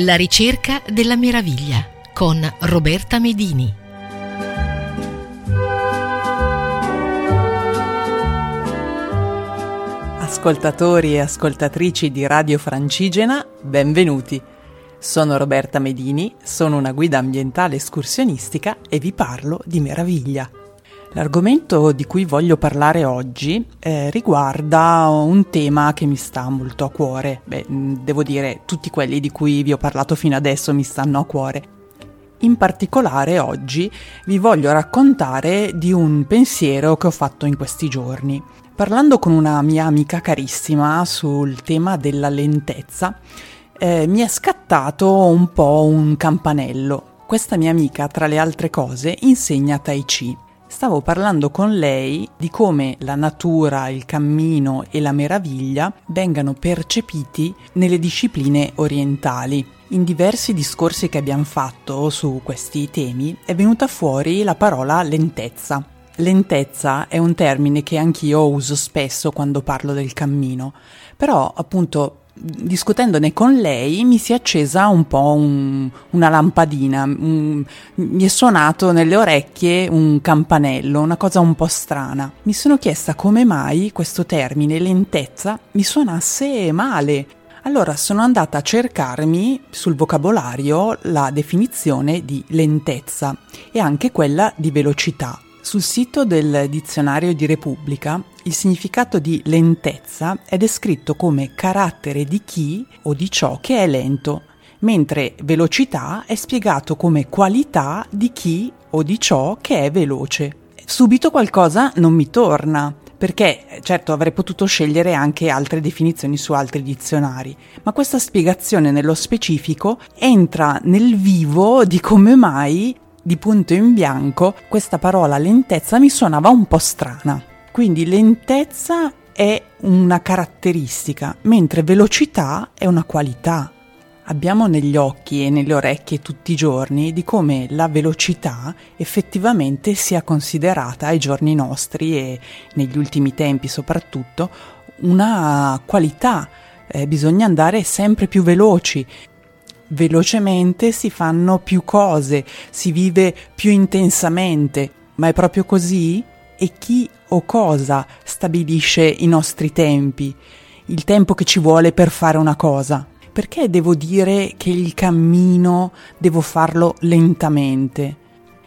La ricerca della meraviglia con Roberta Medini. Ascoltatori e ascoltatrici di Radio Francigena, benvenuti. Sono Roberta Medini, sono una guida ambientale escursionistica e vi parlo di meraviglia. L'argomento di cui voglio parlare oggi eh, riguarda un tema che mi sta molto a cuore. Beh, mm, devo dire, tutti quelli di cui vi ho parlato fino adesso mi stanno a cuore. In particolare oggi vi voglio raccontare di un pensiero che ho fatto in questi giorni. Parlando con una mia amica carissima sul tema della lentezza, eh, mi è scattato un po' un campanello. Questa mia amica, tra le altre cose, insegna Tai Chi Stavo parlando con lei di come la natura, il cammino e la meraviglia vengano percepiti nelle discipline orientali. In diversi discorsi che abbiamo fatto su questi temi è venuta fuori la parola lentezza. Lentezza è un termine che anch'io uso spesso quando parlo del cammino, però appunto discutendone con lei mi si è accesa un po' un, una lampadina, un, mi è suonato nelle orecchie un campanello, una cosa un po' strana. Mi sono chiesta come mai questo termine lentezza mi suonasse male. Allora sono andata a cercarmi sul vocabolario la definizione di lentezza e anche quella di velocità. Sul sito del dizionario di Repubblica il significato di lentezza è descritto come carattere di chi o di ciò che è lento, mentre velocità è spiegato come qualità di chi o di ciò che è veloce. Subito qualcosa non mi torna, perché certo avrei potuto scegliere anche altre definizioni su altri dizionari, ma questa spiegazione nello specifico entra nel vivo di come mai di punto in bianco questa parola lentezza mi suonava un po' strana. Quindi lentezza è una caratteristica, mentre velocità è una qualità. Abbiamo negli occhi e nelle orecchie tutti i giorni di come la velocità effettivamente sia considerata ai giorni nostri e negli ultimi tempi soprattutto una qualità. Eh, bisogna andare sempre più veloci. Velocemente si fanno più cose, si vive più intensamente. Ma è proprio così? E chi o cosa stabilisce i nostri tempi, il tempo che ci vuole per fare una cosa. Perché devo dire che il cammino devo farlo lentamente?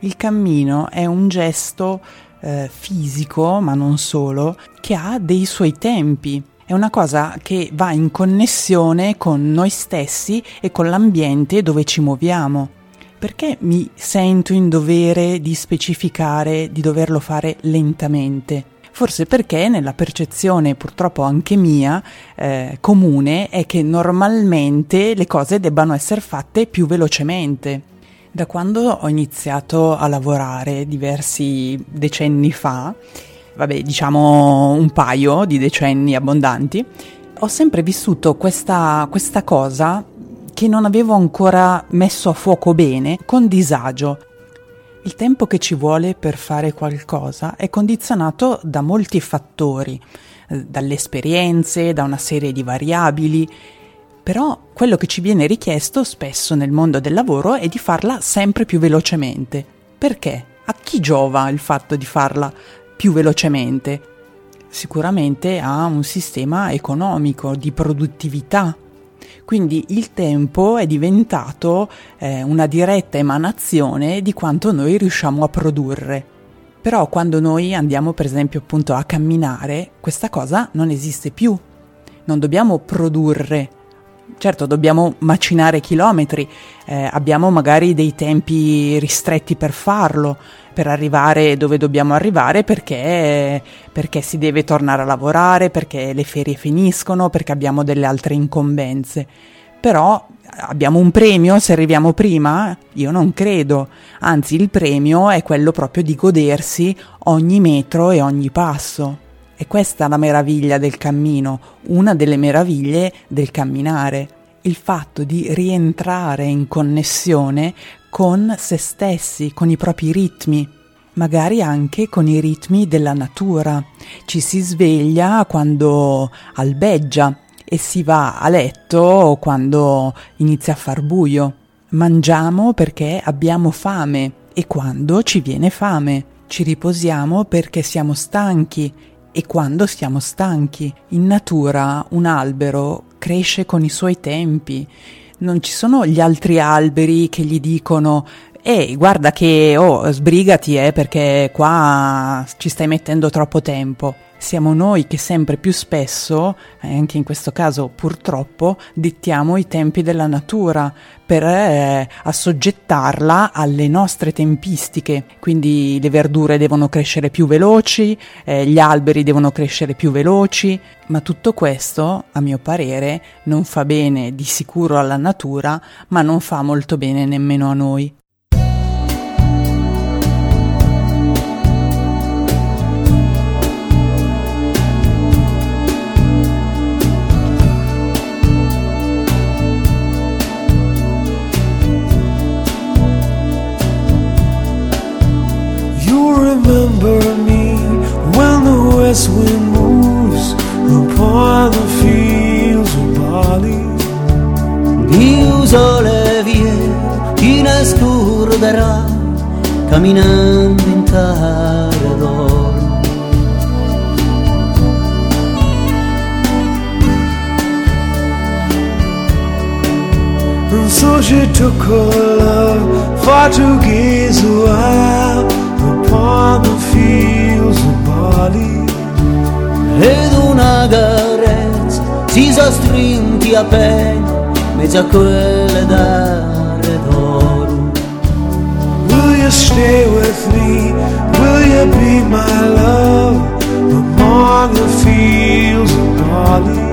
Il cammino è un gesto eh, fisico, ma non solo, che ha dei suoi tempi. È una cosa che va in connessione con noi stessi e con l'ambiente dove ci muoviamo perché mi sento in dovere di specificare di doverlo fare lentamente? Forse perché nella percezione purtroppo anche mia eh, comune è che normalmente le cose debbano essere fatte più velocemente. Da quando ho iniziato a lavorare diversi decenni fa, vabbè diciamo un paio di decenni abbondanti, ho sempre vissuto questa, questa cosa che non avevo ancora messo a fuoco bene, con disagio. Il tempo che ci vuole per fare qualcosa è condizionato da molti fattori, eh, dalle esperienze, da una serie di variabili, però quello che ci viene richiesto spesso nel mondo del lavoro è di farla sempre più velocemente. Perché? A chi giova il fatto di farla più velocemente? Sicuramente a un sistema economico, di produttività, quindi il tempo è diventato eh, una diretta emanazione di quanto noi riusciamo a produrre. Però quando noi andiamo per esempio appunto a camminare, questa cosa non esiste più. Non dobbiamo produrre Certo, dobbiamo macinare chilometri, eh, abbiamo magari dei tempi ristretti per farlo, per arrivare dove dobbiamo arrivare perché, perché si deve tornare a lavorare, perché le ferie finiscono, perché abbiamo delle altre incombenze. Però abbiamo un premio se arriviamo prima? Io non credo, anzi il premio è quello proprio di godersi ogni metro e ogni passo. E questa è la meraviglia del cammino, una delle meraviglie del camminare, il fatto di rientrare in connessione con se stessi, con i propri ritmi, magari anche con i ritmi della natura. Ci si sveglia quando albeggia e si va a letto quando inizia a far buio. Mangiamo perché abbiamo fame e quando ci viene fame. Ci riposiamo perché siamo stanchi e quando siamo stanchi. In natura un albero cresce con i suoi tempi. Non ci sono gli altri alberi che gli dicono Ehi, guarda che, oh, sbrigati, eh, perché qua ci stai mettendo troppo tempo siamo noi che sempre più spesso, anche in questo caso purtroppo, dittiamo i tempi della natura per eh, assoggettarla alle nostre tempistiche. Quindi le verdure devono crescere più veloci, eh, gli alberi devono crescere più veloci, ma tutto questo, a mio parere, non fa bene di sicuro alla natura, ma non fa molto bene nemmeno a noi. Took her love for to gaze a while upon the fields of barley. Ed una carezza si sono strinti a pena, mezzo a quelle d'are d'oro. Will you stay with me? Will you be my love among the fields of barley?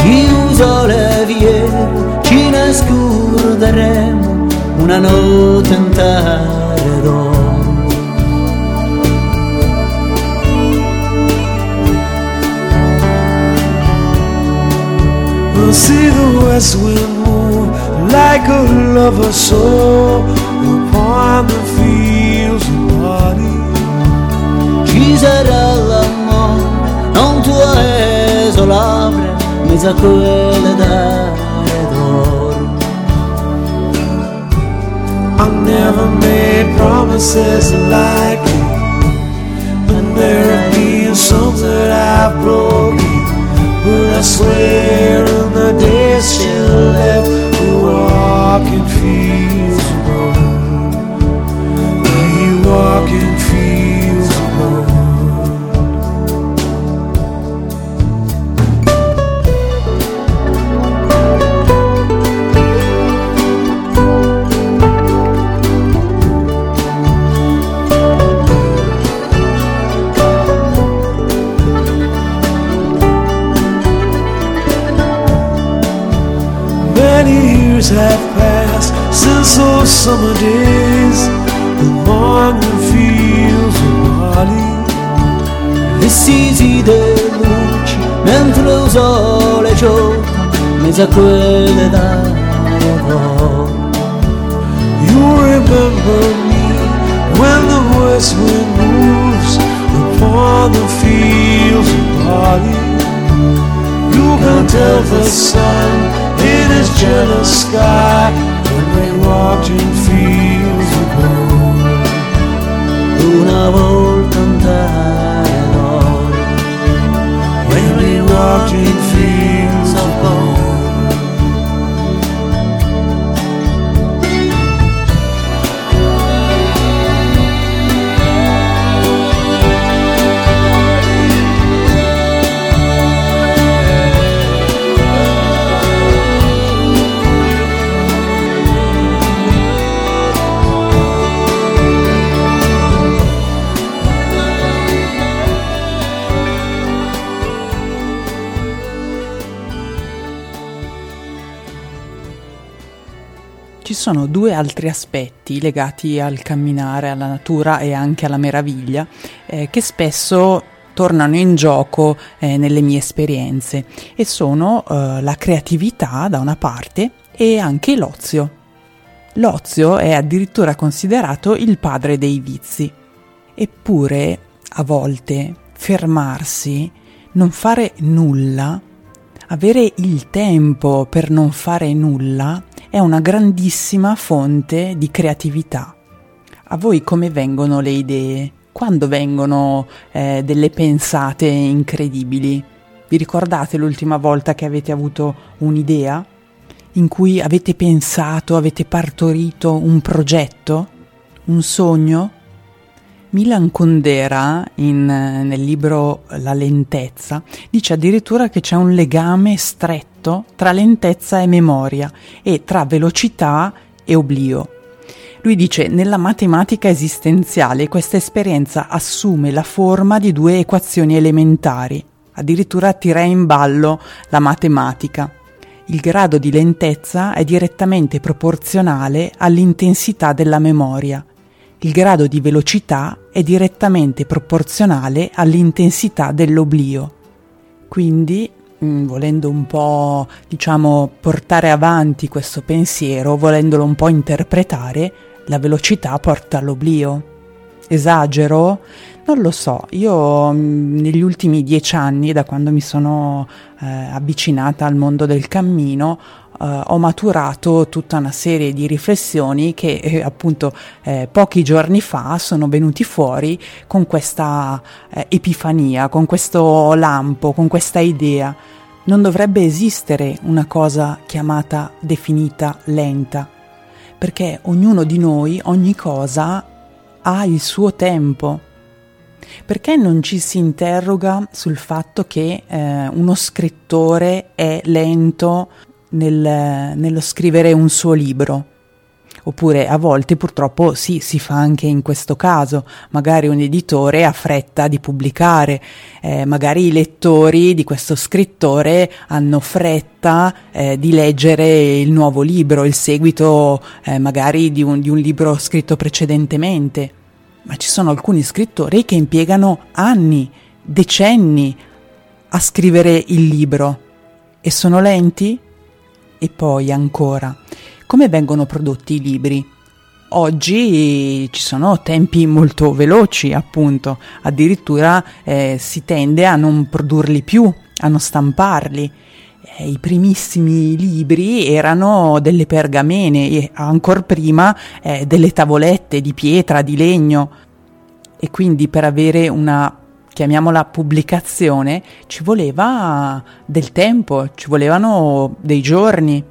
Chiuso le vie, ci ne scorderemo una notte intera d'oro. will see the west wind move like a lover soul upon the fields. Ci sarà l'amore, non tuo esolare, mezzo a quelle dare d'oro. I never made promises like you, but there have been some that I've broken. But I swear in the days she left The walking fields among the fields of barley. E si si de luci mentre lo sole gioca mezzo a quelle d'oro. You remember me when the west wind moves upon the fields of barley. You can tell the sun in his jealous sky sono due altri aspetti legati al camminare, alla natura e anche alla meraviglia eh, che spesso tornano in gioco eh, nelle mie esperienze e sono eh, la creatività da una parte e anche l'ozio. L'ozio è addirittura considerato il padre dei vizi. Eppure, a volte, fermarsi, non fare nulla, avere il tempo per non fare nulla è una grandissima fonte di creatività. A voi come vengono le idee? Quando vengono eh, delle pensate incredibili? Vi ricordate l'ultima volta che avete avuto un'idea? In cui avete pensato, avete partorito un progetto? Un sogno? Milan Kundera, in, nel libro La lentezza, dice addirittura che c'è un legame stretto tra lentezza e memoria e tra velocità e oblio. Lui dice nella matematica esistenziale questa esperienza assume la forma di due equazioni elementari, addirittura tira in ballo la matematica. Il grado di lentezza è direttamente proporzionale all'intensità della memoria il grado di velocità è direttamente proporzionale all'intensità dell'oblio. Quindi, mm, volendo un po', diciamo, portare avanti questo pensiero, volendolo un po' interpretare, la velocità porta all'oblio. Esagero? Non lo so, io mm, negli ultimi dieci anni, da quando mi sono eh, avvicinata al mondo del cammino, Uh, ho maturato tutta una serie di riflessioni che eh, appunto eh, pochi giorni fa sono venuti fuori con questa eh, epifania, con questo lampo, con questa idea. Non dovrebbe esistere una cosa chiamata definita lenta, perché ognuno di noi, ogni cosa ha il suo tempo. Perché non ci si interroga sul fatto che eh, uno scrittore è lento nel, nello scrivere un suo libro? Oppure a volte purtroppo sì, si fa anche in questo caso, magari un editore ha fretta di pubblicare, eh, magari i lettori di questo scrittore hanno fretta eh, di leggere il nuovo libro, il seguito eh, magari di un, di un libro scritto precedentemente. Ma ci sono alcuni scrittori che impiegano anni, decenni a scrivere il libro e sono lenti? E poi ancora, come vengono prodotti i libri? Oggi ci sono tempi molto veloci, appunto, addirittura eh, si tende a non produrli più, a non stamparli. Eh, I primissimi libri erano delle pergamene e ancora prima eh, delle tavolette di pietra, di legno e quindi per avere una chiamiamola pubblicazione, ci voleva del tempo, ci volevano dei giorni.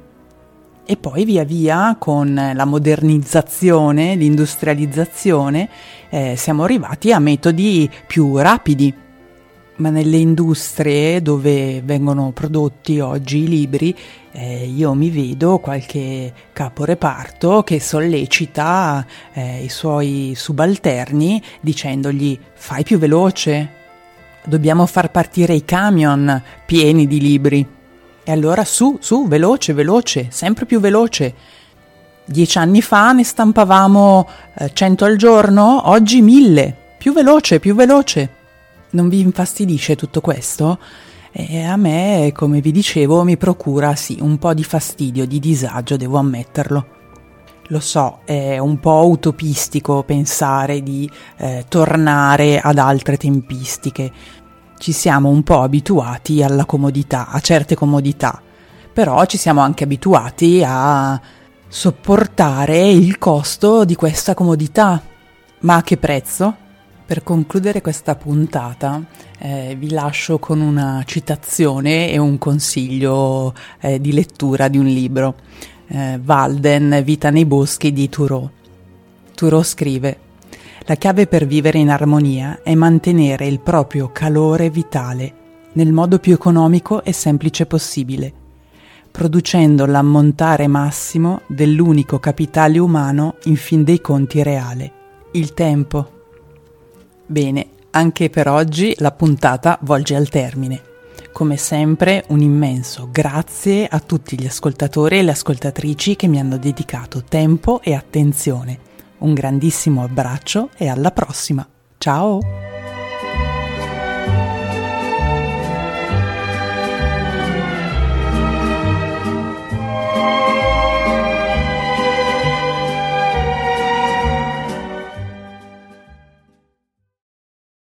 E poi via via con la modernizzazione, l'industrializzazione, eh, siamo arrivati a metodi più rapidi. Ma nelle industrie dove vengono prodotti oggi i libri, eh, io mi vedo qualche caporeparto che sollecita eh, i suoi subalterni dicendogli fai più veloce, dobbiamo far partire i camion pieni di libri. E allora su, su, veloce, veloce, sempre più veloce. Dieci anni fa ne stampavamo eh, cento al giorno, oggi mille. Più veloce, più veloce. Non vi infastidisce tutto questo? E a me, come vi dicevo, mi procura sì un po' di fastidio, di disagio, devo ammetterlo. Lo so, è un po' utopistico pensare di eh, tornare ad altre tempistiche. Ci siamo un po' abituati alla comodità, a certe comodità, però ci siamo anche abituati a sopportare il costo di questa comodità. Ma a che prezzo? Per concludere questa puntata eh, vi lascio con una citazione e un consiglio eh, di lettura di un libro eh, Walden, Vita nei boschi di Thoreau. Thoreau scrive La chiave per vivere in armonia è mantenere il proprio calore vitale nel modo più economico e semplice possibile, producendo l'ammontare massimo dell'unico capitale umano in fin dei conti reale, il tempo. Bene, anche per oggi la puntata volge al termine. Come sempre un immenso grazie a tutti gli ascoltatori e le ascoltatrici che mi hanno dedicato tempo e attenzione. Un grandissimo abbraccio e alla prossima. Ciao!